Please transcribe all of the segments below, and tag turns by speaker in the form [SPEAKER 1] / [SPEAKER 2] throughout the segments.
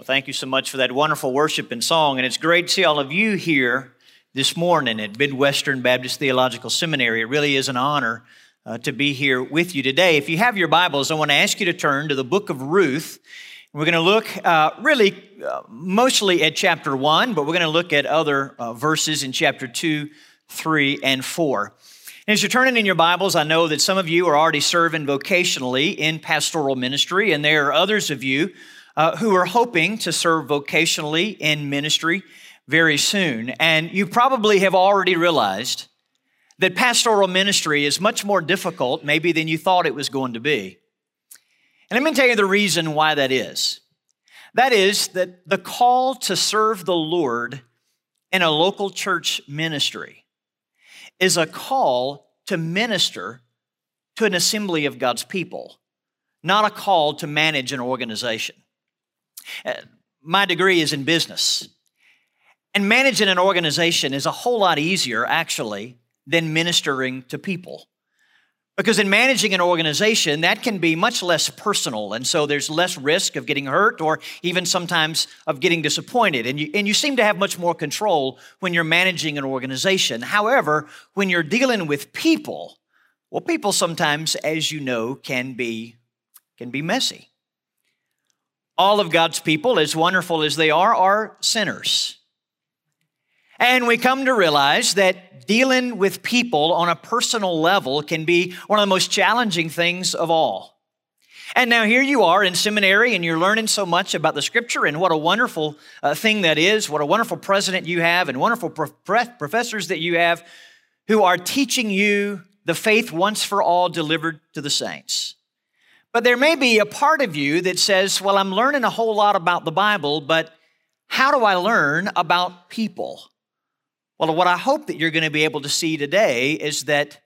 [SPEAKER 1] Well, thank you so much for that wonderful worship and song. And it's great to see all of you here this morning at Midwestern Baptist Theological Seminary. It really is an honor uh, to be here with you today. If you have your Bibles, I want to ask you to turn to the book of Ruth. We're going to look uh, really uh, mostly at chapter 1, but we're going to look at other uh, verses in chapter 2, 3, and 4. And as you're turning in your Bibles, I know that some of you are already serving vocationally in pastoral ministry, and there are others of you uh, who are hoping to serve vocationally in ministry very soon. And you probably have already realized that pastoral ministry is much more difficult, maybe, than you thought it was going to be. And let me tell you the reason why that is. That is that the call to serve the Lord in a local church ministry is a call to minister to an assembly of God's people, not a call to manage an organization. Uh, my degree is in business. And managing an organization is a whole lot easier, actually, than ministering to people. Because in managing an organization, that can be much less personal. And so there's less risk of getting hurt or even sometimes of getting disappointed. And you, and you seem to have much more control when you're managing an organization. However, when you're dealing with people, well, people sometimes, as you know, can be, can be messy. All of God's people, as wonderful as they are, are sinners. And we come to realize that dealing with people on a personal level can be one of the most challenging things of all. And now here you are in seminary and you're learning so much about the scripture and what a wonderful uh, thing that is, what a wonderful president you have and wonderful professors that you have who are teaching you the faith once for all delivered to the saints. But there may be a part of you that says, well, I'm learning a whole lot about the Bible, but how do I learn about people? Well, what I hope that you're going to be able to see today is that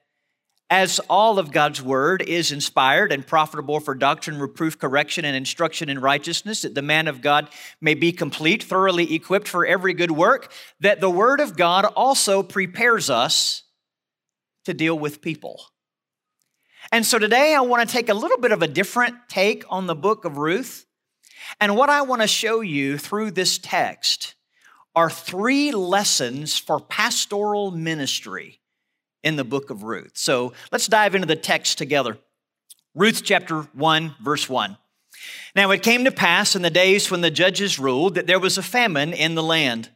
[SPEAKER 1] as all of God's word is inspired and profitable for doctrine, reproof, correction, and instruction in righteousness, that the man of God may be complete, thoroughly equipped for every good work, that the word of God also prepares us to deal with people. And so today I want to take a little bit of a different take on the book of Ruth. And what I want to show you through this text are three lessons for pastoral ministry in the book of Ruth. So let's dive into the text together. Ruth chapter 1, verse 1. Now it came to pass in the days when the judges ruled that there was a famine in the land.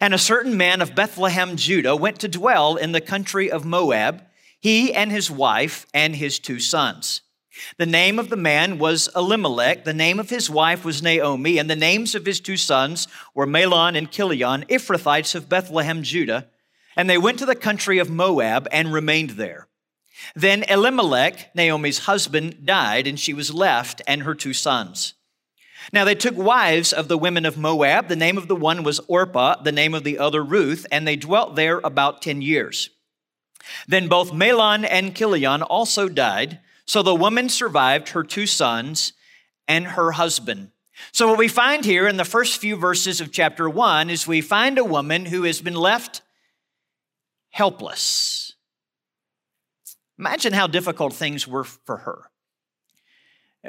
[SPEAKER 1] And a certain man of Bethlehem, Judah, went to dwell in the country of Moab he and his wife and his two sons. The name of the man was Elimelech, the name of his wife was Naomi, and the names of his two sons were Mahlon and Chilion, Ephrathites of Bethlehem, Judah. And they went to the country of Moab and remained there. Then Elimelech, Naomi's husband, died, and she was left and her two sons. Now they took wives of the women of Moab. The name of the one was Orpah, the name of the other Ruth, and they dwelt there about 10 years. Then both Mahlon and Chilion also died, so the woman survived her two sons and her husband. So, what we find here in the first few verses of chapter one is we find a woman who has been left helpless. Imagine how difficult things were for her.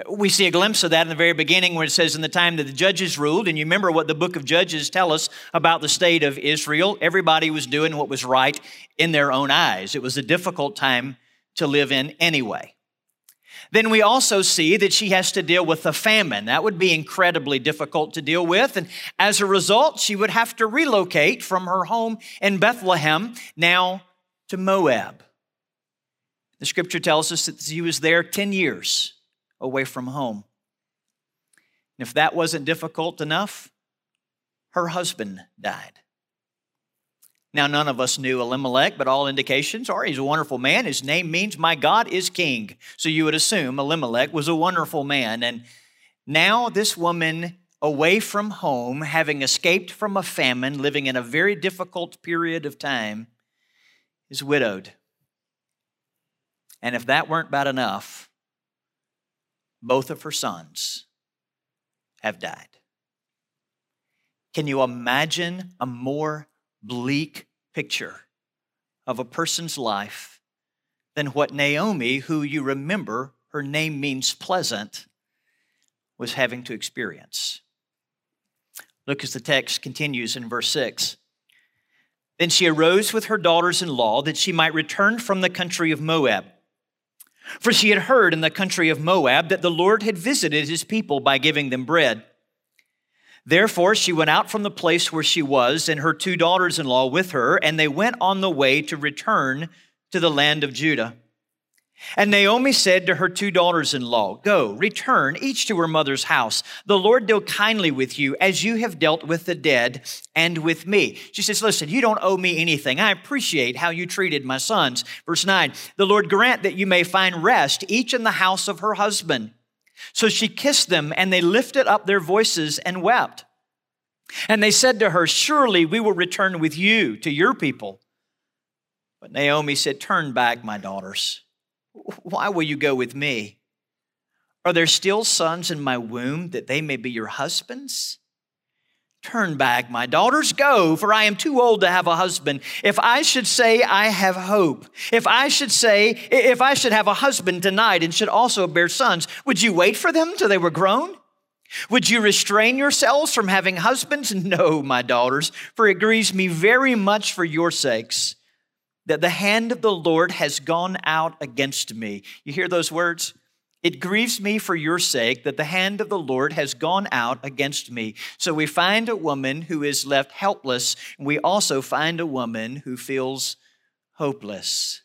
[SPEAKER 1] We see a glimpse of that in the very beginning where it says, In the time that the judges ruled, and you remember what the book of Judges tell us about the state of Israel. Everybody was doing what was right in their own eyes. It was a difficult time to live in anyway. Then we also see that she has to deal with a famine. That would be incredibly difficult to deal with. And as a result, she would have to relocate from her home in Bethlehem now to Moab. The scripture tells us that she was there 10 years away from home. And if that wasn't difficult enough, her husband died. Now, none of us knew Elimelech, but all indications are he's a wonderful man. His name means, My God is King. So you would assume Elimelech was a wonderful man. And now, this woman, away from home, having escaped from a famine, living in a very difficult period of time, is widowed. And if that weren't bad enough, both of her sons have died. Can you imagine a more bleak picture of a person's life than what Naomi, who you remember, her name means pleasant, was having to experience? Look as the text continues in verse 6. Then she arose with her daughters in law that she might return from the country of Moab. For she had heard in the country of Moab that the Lord had visited his people by giving them bread. Therefore, she went out from the place where she was, and her two daughters in law with her, and they went on the way to return to the land of Judah. And Naomi said to her two daughters in law, Go, return, each to her mother's house. The Lord deal kindly with you as you have dealt with the dead and with me. She says, Listen, you don't owe me anything. I appreciate how you treated my sons. Verse 9, The Lord grant that you may find rest, each in the house of her husband. So she kissed them, and they lifted up their voices and wept. And they said to her, Surely we will return with you to your people. But Naomi said, Turn back, my daughters. Why will you go with me? Are there still sons in my womb that they may be your husbands? Turn back, my daughters, go, for I am too old to have a husband. If I should say I have hope, if I should say, if I should have a husband tonight and should also bear sons, would you wait for them till they were grown? Would you restrain yourselves from having husbands? No, my daughters, for it grieves me very much for your sakes that the hand of the Lord has gone out against me. You hear those words? It grieves me for your sake that the hand of the Lord has gone out against me. So we find a woman who is left helpless, and we also find a woman who feels hopeless,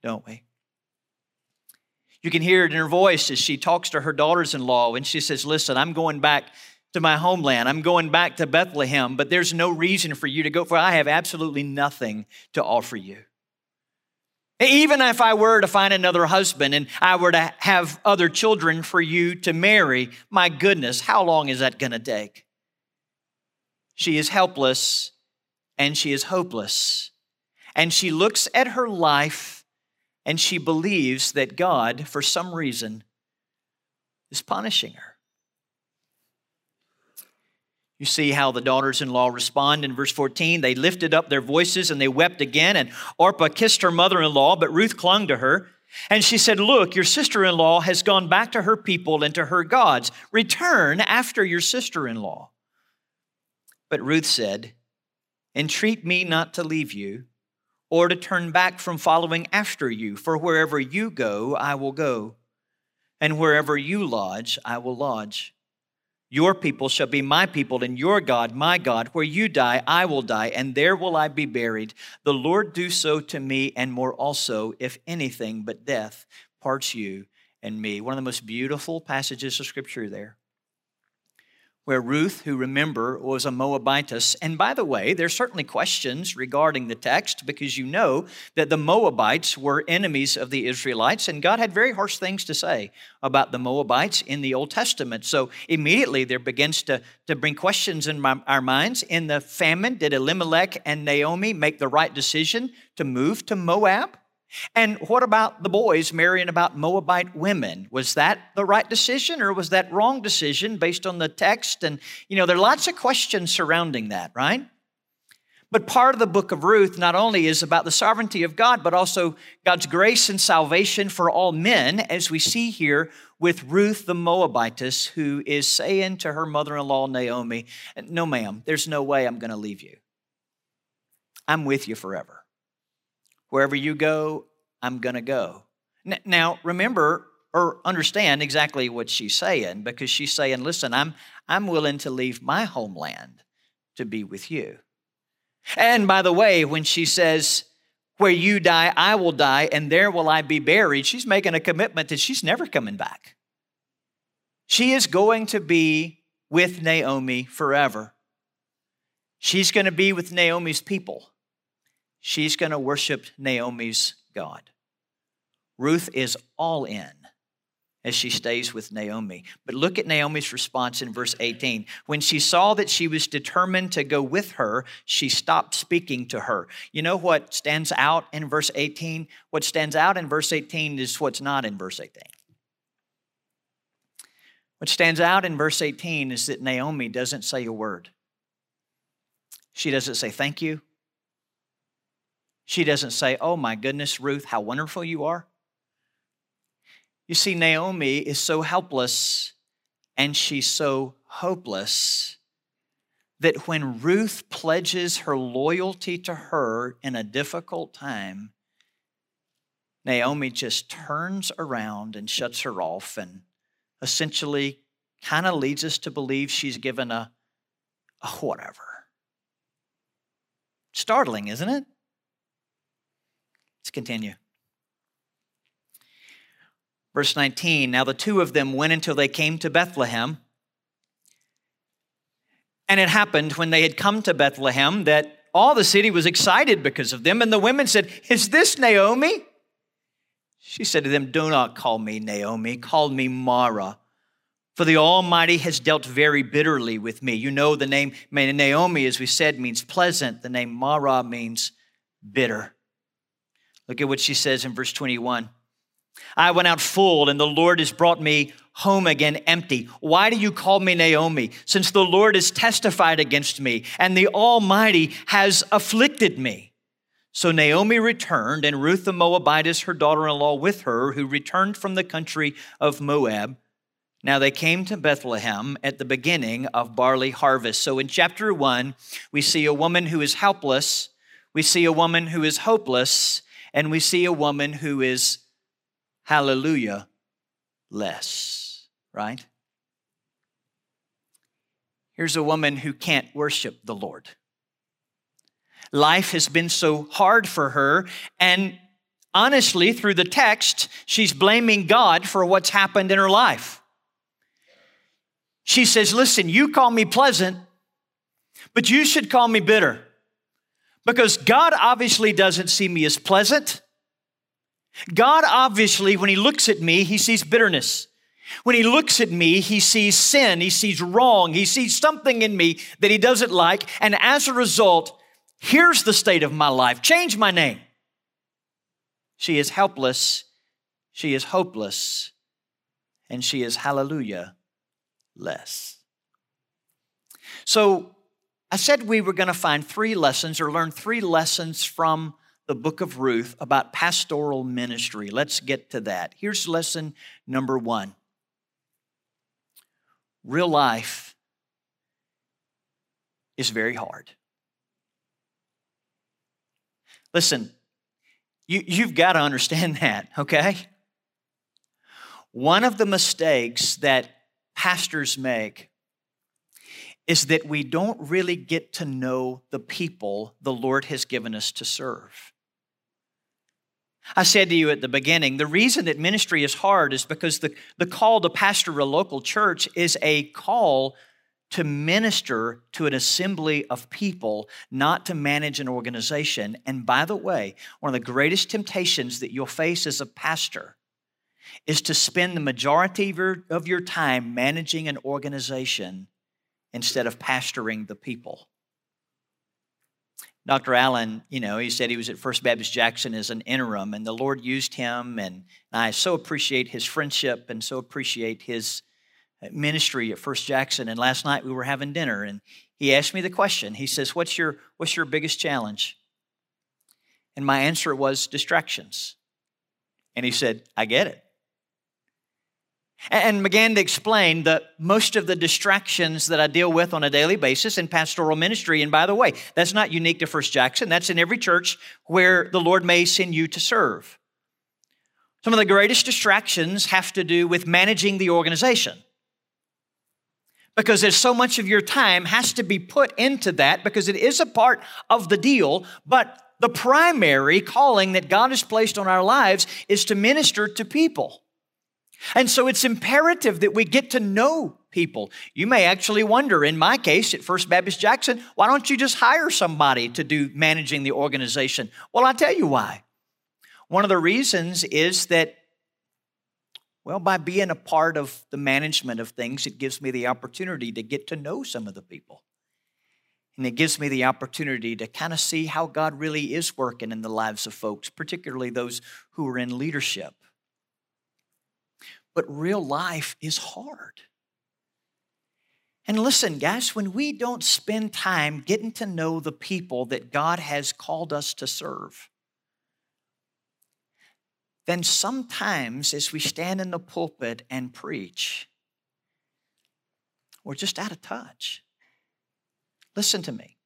[SPEAKER 1] don't we? You can hear it in her voice as she talks to her daughters in law, and she says, Listen, I'm going back to my homeland. I'm going back to Bethlehem, but there's no reason for you to go, for I have absolutely nothing to offer you. Even if I were to find another husband and I were to have other children for you to marry, my goodness, how long is that going to take? She is helpless and she is hopeless. And she looks at her life and she believes that God, for some reason, is punishing her. You see how the daughters in law respond in verse 14. They lifted up their voices and they wept again. And Orpah kissed her mother in law, but Ruth clung to her. And she said, Look, your sister in law has gone back to her people and to her gods. Return after your sister in law. But Ruth said, Entreat me not to leave you or to turn back from following after you, for wherever you go, I will go, and wherever you lodge, I will lodge. Your people shall be my people, and your God my God. Where you die, I will die, and there will I be buried. The Lord do so to me, and more also, if anything but death parts you and me. One of the most beautiful passages of Scripture there where Ruth, who remember was a Moabitess, and by the way, there's certainly questions regarding the text because you know that the Moabites were enemies of the Israelites, and God had very harsh things to say about the Moabites in the Old Testament. So immediately there begins to, to bring questions in my, our minds. In the famine, did Elimelech and Naomi make the right decision to move to Moab? And what about the boys marrying about Moabite women? Was that the right decision or was that wrong decision based on the text? And, you know, there are lots of questions surrounding that, right? But part of the book of Ruth not only is about the sovereignty of God, but also God's grace and salvation for all men, as we see here with Ruth the Moabitess, who is saying to her mother in law, Naomi, No, ma'am, there's no way I'm going to leave you. I'm with you forever. Wherever you go, I'm going to go. Now, remember or understand exactly what she's saying because she's saying, listen, I'm, I'm willing to leave my homeland to be with you. And by the way, when she says, where you die, I will die, and there will I be buried, she's making a commitment that she's never coming back. She is going to be with Naomi forever. She's going to be with Naomi's people she's going to worship Naomi's God. Ruth is all in as she stays with Naomi. But look at Naomi's response in verse 18. When she saw that she was determined to go with her, she stopped speaking to her. You know what stands out in verse 18? What stands out in verse 18 is what's not in verse 18. What stands out in verse 18 is that Naomi doesn't say a word. She doesn't say thank you. She doesn't say, Oh my goodness, Ruth, how wonderful you are. You see, Naomi is so helpless and she's so hopeless that when Ruth pledges her loyalty to her in a difficult time, Naomi just turns around and shuts her off and essentially kind of leads us to believe she's given a, a whatever. Startling, isn't it? Let's continue. Verse 19 Now the two of them went until they came to Bethlehem. And it happened when they had come to Bethlehem that all the city was excited because of them. And the women said, Is this Naomi? She said to them, Do not call me Naomi, call me Mara. For the Almighty has dealt very bitterly with me. You know the name Naomi, as we said, means pleasant. The name Mara means bitter. Look at what she says in verse 21. I went out full, and the Lord has brought me home again empty. Why do you call me Naomi? Since the Lord has testified against me, and the Almighty has afflicted me. So Naomi returned, and Ruth the Moabitess, her daughter in law, with her, who returned from the country of Moab. Now they came to Bethlehem at the beginning of barley harvest. So in chapter one, we see a woman who is helpless, we see a woman who is hopeless, and we see a woman who is hallelujah, less, right? Here's a woman who can't worship the Lord. Life has been so hard for her, and honestly, through the text, she's blaming God for what's happened in her life. She says, Listen, you call me pleasant, but you should call me bitter. Because God obviously doesn't see me as pleasant. God obviously, when He looks at me, He sees bitterness. When He looks at me, He sees sin, He sees wrong, He sees something in me that He doesn't like. And as a result, here's the state of my life change my name. She is helpless, she is hopeless, and she is, hallelujah, less. So I said we were going to find three lessons or learn three lessons from the book of Ruth about pastoral ministry. Let's get to that. Here's lesson number one real life is very hard. Listen, you, you've got to understand that, okay? One of the mistakes that pastors make is that we don't really get to know the people the Lord has given us to serve. I said to you at the beginning, the reason that ministry is hard is because the, the call to pastor a local church is a call to minister to an assembly of people, not to manage an organization. And by the way, one of the greatest temptations that you'll face as a pastor is to spend the majority of your, of your time managing an organization instead of pastoring the people. Dr. Allen, you know, he said he was at First Baptist Jackson as an interim, and the Lord used him. And I so appreciate his friendship and so appreciate his uh, ministry at First Jackson. And last night we were having dinner, and he asked me the question. He says, "What's your What's your biggest challenge?" And my answer was distractions. And he said, "I get it." And began to explain that most of the distractions that I deal with on a daily basis in pastoral ministry, and by the way, that's not unique to First Jackson, that's in every church where the Lord may send you to serve. Some of the greatest distractions have to do with managing the organization. Because there's so much of your time has to be put into that because it is a part of the deal, but the primary calling that God has placed on our lives is to minister to people. And so it's imperative that we get to know people. You may actually wonder, in my case at First Baptist Jackson, why don't you just hire somebody to do managing the organization? Well, I'll tell you why. One of the reasons is that, well, by being a part of the management of things, it gives me the opportunity to get to know some of the people. And it gives me the opportunity to kind of see how God really is working in the lives of folks, particularly those who are in leadership. But real life is hard. And listen, guys, when we don't spend time getting to know the people that God has called us to serve, then sometimes as we stand in the pulpit and preach, we're just out of touch. Listen to me.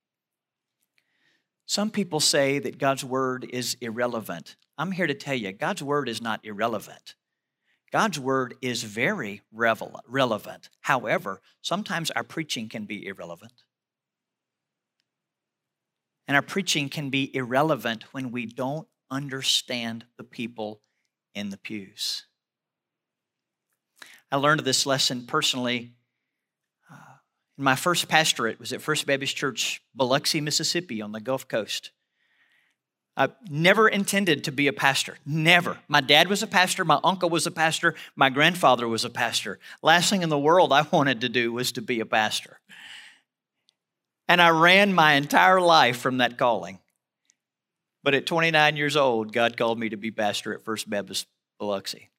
[SPEAKER 1] Some people say that God's word is irrelevant. I'm here to tell you, God's word is not irrelevant. God's word is very relevant. However, sometimes our preaching can be irrelevant. And our preaching can be irrelevant when we don't understand the people in the pews. I learned this lesson personally uh, in my first pastorate was at First Baptist Church, Biloxi, Mississippi, on the Gulf Coast. I never intended to be a pastor. Never. My dad was a pastor. My uncle was a pastor. My grandfather was a pastor. Last thing in the world I wanted to do was to be a pastor. And I ran my entire life from that calling. But at 29 years old, God called me to be pastor at First Baptist Biloxi.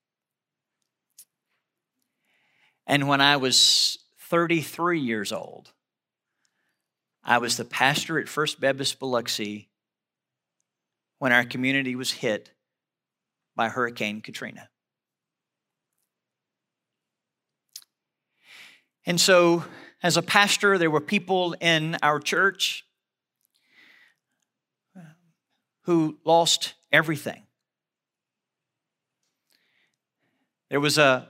[SPEAKER 1] And when I was 33 years old, I was the pastor at First Baptist Biloxi when our mm-hmm. community was hit by Hurricane Katrina. And so, as a pastor, there were people in our church who lost everything. There was a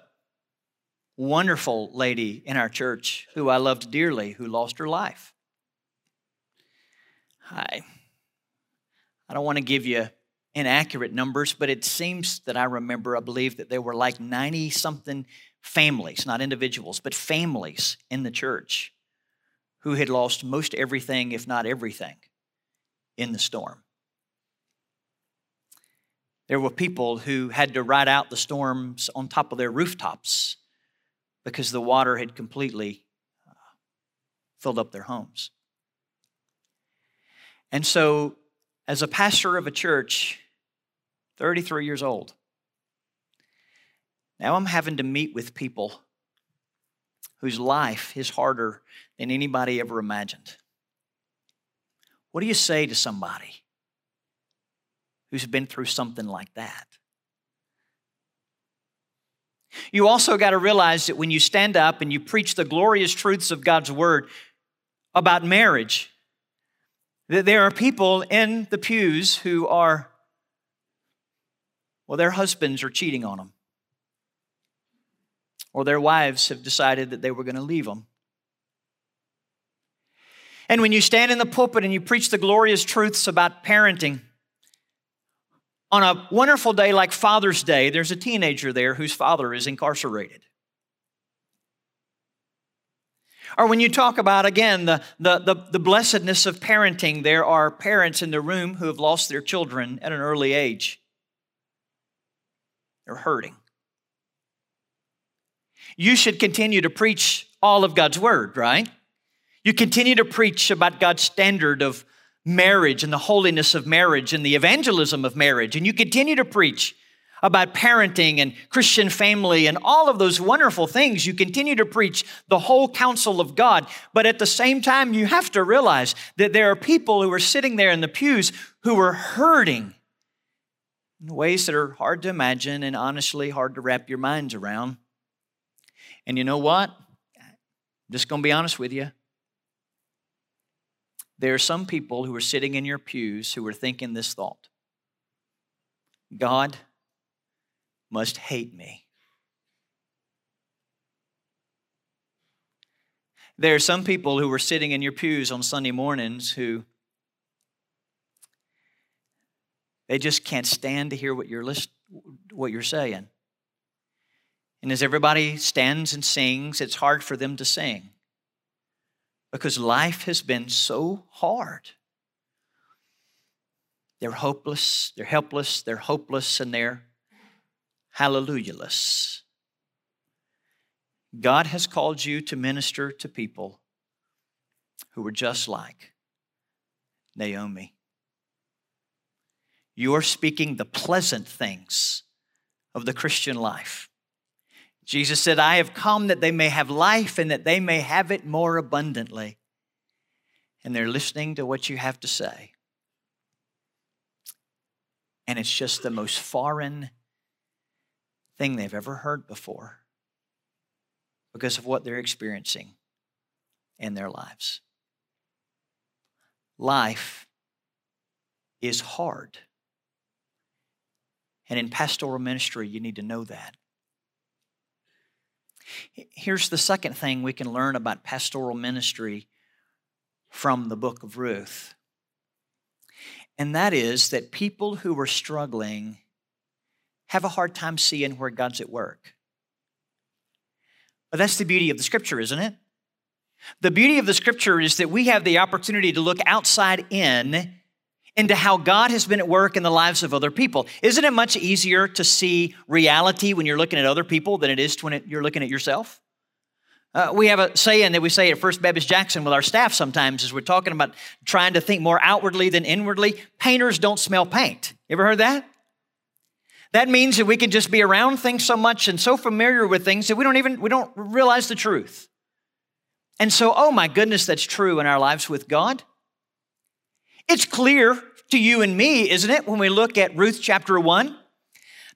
[SPEAKER 1] wonderful lady in our church who I loved dearly who lost her life. I, I don't want to give you inaccurate numbers, but it seems that I remember, I believe that there were like 90 something families, not individuals, but families in the church who had lost most everything, if not everything, in the storm. There were people who had to ride out the storms on top of their rooftops because the water had completely uh, filled up their homes. And so, as a pastor of a church, 33 years old, now I'm having to meet with people whose life is harder than anybody ever imagined. What do you say to somebody who's been through something like that? You also got to realize that when you stand up and you preach the glorious truths of God's word about marriage, that there are people in the pews who are, well, their husbands are cheating on them, or their wives have decided that they were going to leave them. And when you stand in the pulpit and you preach the glorious truths about parenting, on a wonderful day like Father's Day, there's a teenager there whose father is incarcerated. Or when you talk about, again, the, the, the, the, blessedness of parenting, there are parents in the room who have lost their children at an early age. They're hurting. You should continue to preach all of God's word, right? You continue to preach about God's standard of marriage and the holiness of marriage and the evangelism of marriage. And you continue to preach about parenting and Christian family and all of those wonderful things. You continue to preach the whole counsel of God. But at the same time, you have to realize that there are people who are sitting there in the pews who are hurting in ways that are hard to imagine and honestly hard to wrap your minds around. And you know what? I'm just going to be honest with you. There are some people who are sitting in your pews who are thinking this thought God must hate me. There are some people who are sitting in your pews on Sunday mornings who they just can't stand to hear what you're list, what you're saying. And as everybody stands and sings, it's hard for them to sing because life has been so hard. They're hopeless, they're helpless, they're hopeless, and they're hallelujah-less. God has called you to minister to people who are just like Naomi. You are speaking the pleasant things of the Christian life. Jesus said, I have come that they may have life and that they may have it more abundantly. And they're listening to what you have to say. And it's just the most foreign thing they've ever heard before because of what they're experiencing in their lives. life is hard. And in pastoral ministry, you need to know that. Here's the second thing we can learn about pastoral ministry from the book of Ruth. And that is that people who are struggling have a hard time seeing where God's at work. But that's the beauty of the scripture, isn't it? The beauty of the scripture is that we have the opportunity to look outside in into how God has been at work in the lives of other people. Isn't it much easier to see reality when you're looking at other people than it is when you're looking at yourself? Uh, we have a saying that we say at First Baptist Jackson with our staff sometimes as we're talking about trying to think more outwardly than inwardly. Painters don't smell paint. You ever heard that? That means that we can just be around things so much and so familiar with things that we don't even we don't realize the truth. And so, oh my goodness, that's true in our lives with God. It's clear to you and me, isn't it, when we look at Ruth chapter 1?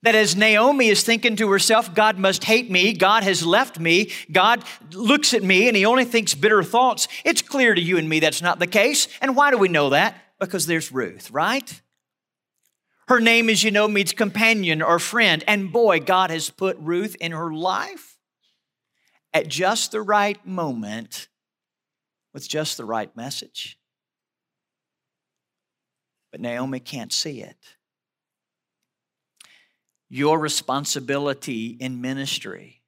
[SPEAKER 1] That as Naomi is thinking to herself, God must hate me, God has left me, God looks at me and he only thinks bitter thoughts. It's clear to you and me that's not the case. And why do we know that? Because there's Ruth, right? Her name, as you know, means companion or friend. And boy, God has put Ruth in her life at just the right moment with just the right message. But Naomi can't see it. Your responsibility in ministry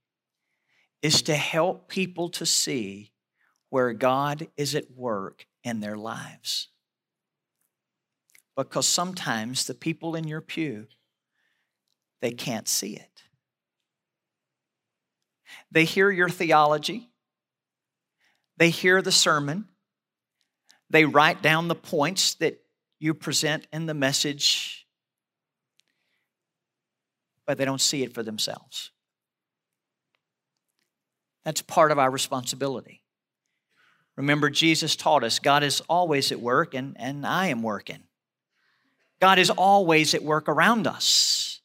[SPEAKER 1] is to help people to see where God is at work in their lives. Because sometimes the people in your pew, they can't see it. They hear your theology, they hear the sermon, they write down the points that you present in the message but they don't see it for themselves. That's part of our responsibility. Remember, Jesus taught us God is always at work, and, and I am working. God is always at work around us.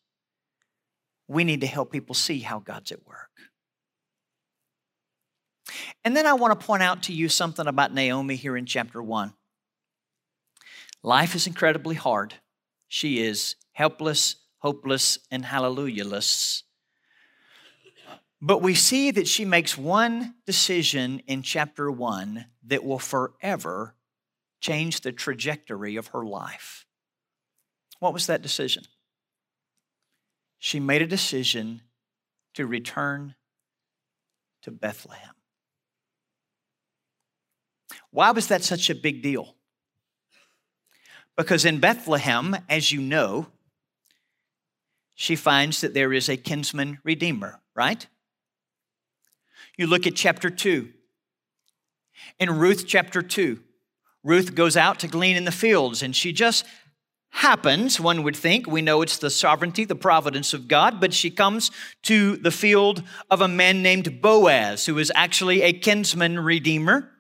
[SPEAKER 1] We need to help people see how God's at work. And then I want to point out to you something about Naomi here in chapter 1. Life is incredibly hard. She is helpless, hopeless, and hallelujah-less. But we see that she makes one decision in chapter one that will forever change the trajectory of her life. What was that decision? She made a decision to return to Bethlehem. Why was that such a big deal? Because in Bethlehem, as you know, she finds that there is a kinsman redeemer, right? You look at chapter 2. In Ruth chapter 2, Ruth goes out to glean in the fields, and she just happens, one would think. We know it's the sovereignty, the providence of God, but she comes to the field of a man named Boaz, who is actually a kinsman redeemer.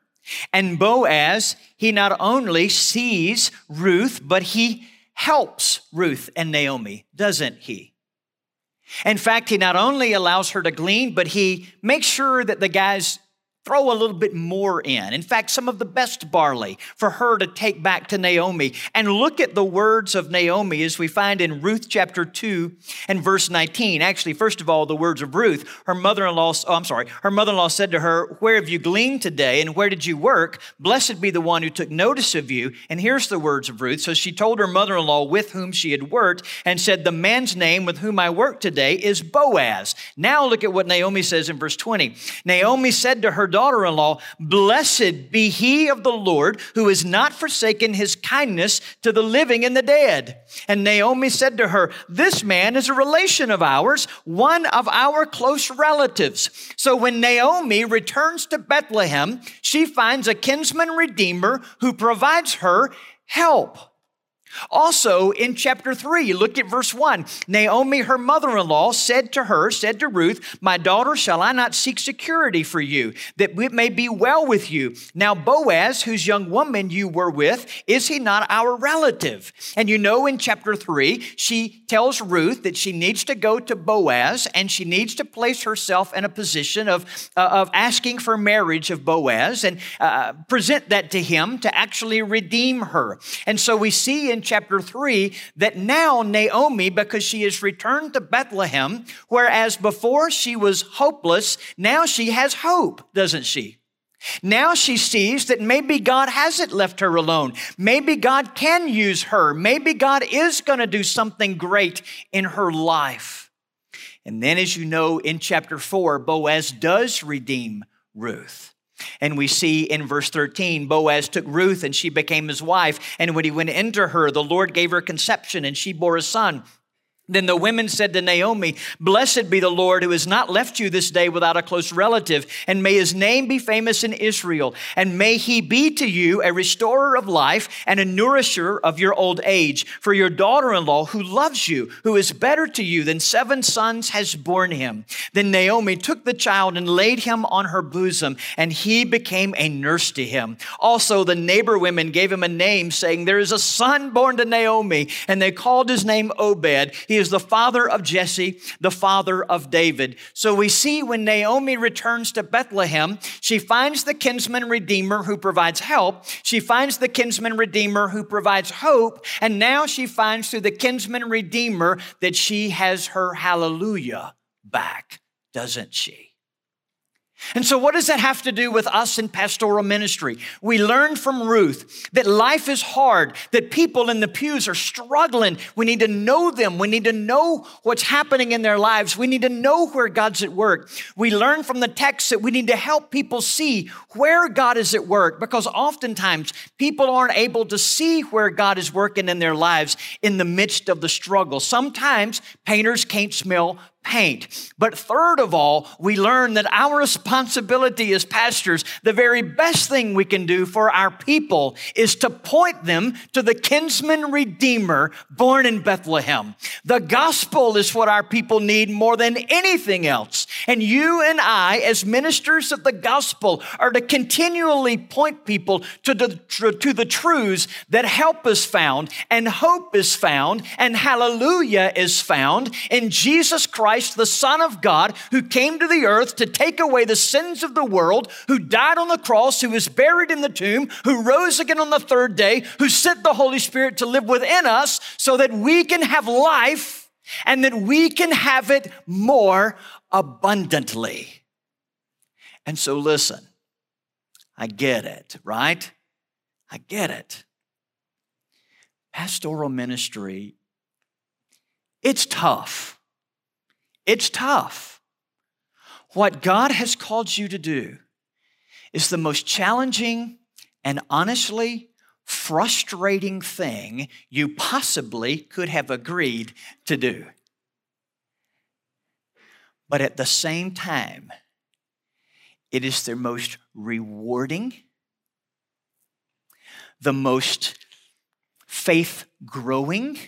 [SPEAKER 1] And Boaz, he not only sees Ruth, but he helps Ruth and Naomi, doesn't he? In fact, he not only allows her to glean, but he makes sure that the guys throw a little bit more in. In fact, some of the best barley for her to take back to Naomi. And look at the words of Naomi as we find in Ruth chapter 2 and verse 19. Actually, first of all, the words of Ruth. Her mother in law, oh, I'm sorry, her mother in law said to her, Where have you gleaned today and where did you work? Blessed be the one who took notice of you. And here's the words of Ruth. So she told her mother in law with whom she had worked and said, The man's name with whom I work today is Boaz. Now look at what Naomi says in verse 20. Naomi said to her daughter in law, Blessed be he of the Lord who has not forsaken his kindness to the living and the dead. And Naomi said to her, This man is a relation of ours, one of our close relatives. So when Naomi returns to Bethlehem, she finds a kinsman redeemer who provides her help. Also, in chapter 3, look at verse 1. Naomi, her mother in law, said to her, said to Ruth, My daughter, shall I not seek security for you, that it may be well with you? Now, Boaz, whose young woman you were with, is he not our relative? And you know, in chapter 3, she tells Ruth that she needs to go to Boaz and she needs to place herself in a position of, uh, of asking for marriage of Boaz and uh, present that to him to actually redeem her. And so we see in chapter 3 that now Naomi, because she has returned to Bethlehem, whereas before she was hopeless, now she has hope, doesn't she? Now she sees that maybe God hasn't left her alone. Maybe God can use her. Maybe God is going to do something great in her life. And then, as you know, in chapter 4, Boaz does redeem Ruth. And we see in verse 13, Boaz took Ruth and she became his wife. And when he went into her, the Lord gave her conception and she bore a son. Then the women said to Naomi, Blessed be the Lord who has not left you this day without a close relative, and may his name be famous in Israel, and may he be to you a restorer of life and a nourisher of your old age. For your daughter in law, who loves you, who is better to you than seven sons, has borne him. Then Naomi took the child and laid him on her bosom, and he became a nurse to him. Also, the neighbor women gave him a name, saying, There is a son born to Naomi, and they called his name Obed. He he is the father of Jesse, the father of David. So we see when Naomi returns to Bethlehem, she finds the kinsman redeemer who provides help. She finds the kinsman redeemer who provides hope. And now she finds through the kinsman redeemer that she has her hallelujah back, doesn't she? And so, what does that have to do with us in pastoral ministry? We learn from Ruth that life is hard, that people in the pews are struggling. We need to know them. We need to know what's happening in their lives. We need to know where God's at work. We learn from the text that we need to help people see where God is at work because oftentimes people aren't able to see where God is working in their lives in the midst of the struggle. Sometimes painters can't smell paint. But third of all, we learn that our responsibility as pastors, the very best thing we can do for our people is to point them to the kinsman redeemer born in Bethlehem. The gospel is what our people need more than anything else. And you and I, as ministers of the gospel, are to continually point people to the, to the truths that help is found and hope is found and hallelujah is found in Jesus Christ Christ, the Son of God, who came to the earth to take away the sins of the world, who died on the cross, who was buried in the tomb, who rose again on the third day, who sent the Holy Spirit to live within us so that we can have life and that we can have it more abundantly. And so, listen, I get it, right? I get it. Pastoral ministry, it's tough. It's tough. What God has called you to do is the most challenging and honestly frustrating thing you possibly could have agreed to do. But at the same time, it is the most rewarding, the most faith growing,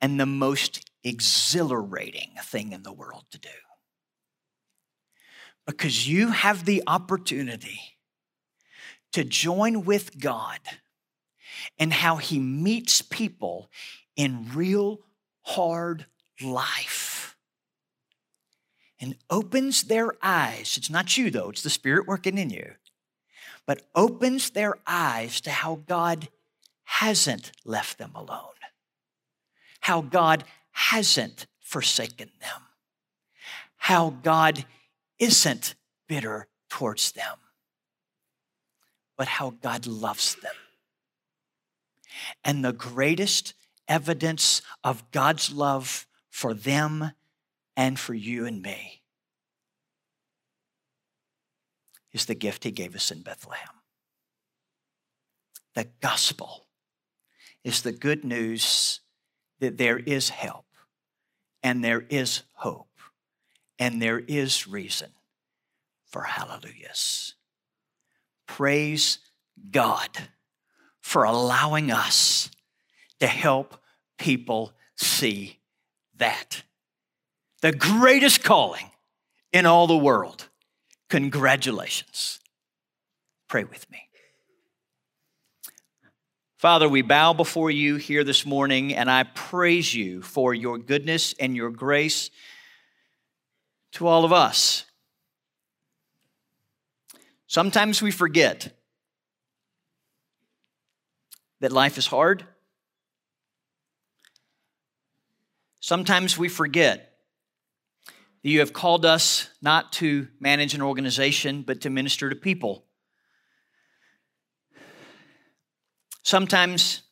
[SPEAKER 1] and the most exhilarating thing in the world to do. Because you have the opportunity to join with God and how He meets people in real hard life and opens their eyes. It's not you, though, it's the Spirit working in you, but opens their eyes to how God hasn't left them alone, how God hasn't forsaken them, how God isn't bitter towards them, but how God loves them. And the greatest evidence of God's love for them and for you and me is the gift He gave us in Bethlehem. The gospel is the good news that there is help and there is hope and there is reason for hallelujahs. Praise God for allowing us to help people see that. The greatest calling in all the world. Congratulations. Pray with me. Father, we bow before you here this morning, and I praise you for your goodness and your grace to all of us. Sometimes we forget that life is hard. Sometimes we forget that you have called us not to manage an organization, but to minister to people. Sometimes,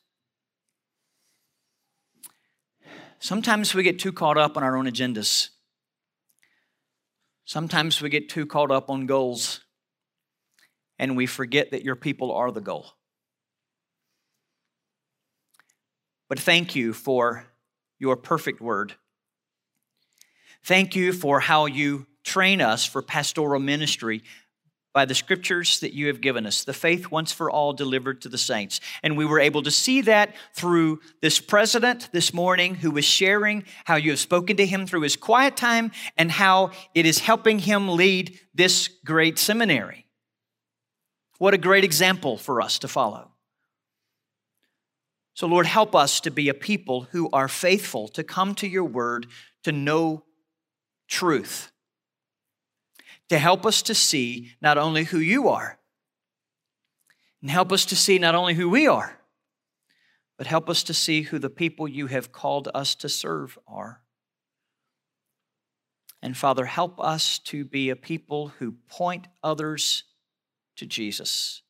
[SPEAKER 1] sometimes we get too caught up on our own agendas. Sometimes we get too caught up on goals and we forget that your people are the goal. But thank you for your perfect word. Thank you for how you train us for pastoral ministry by the scriptures that you have given us, the faith once for all delivered to the saints. And we were able to see that through this president this morning who was sharing how you have spoken to him through his quiet time and how it is helping him lead this great seminary. What a great example for us to follow. So, Lord, help us to be a people who are faithful to come to your word, to know truth, to help us to see not only who you are, and help us to see not only who we are, but help us to see who the people you have called us to serve are. And Father, help us to be a people who point others to Jesus,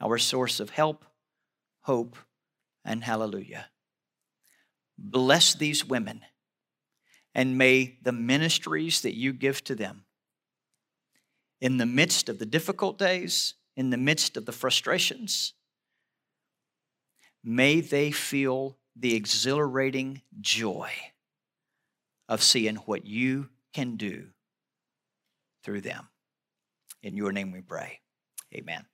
[SPEAKER 1] our source of help, hope, and hallelujah. Bless these women, and may the ministries that you give to them in the midst of the difficult days, in the midst of the frustrations, may they feel the exhilarating joy of seeing what you can do through them. In your name we pray. Amen.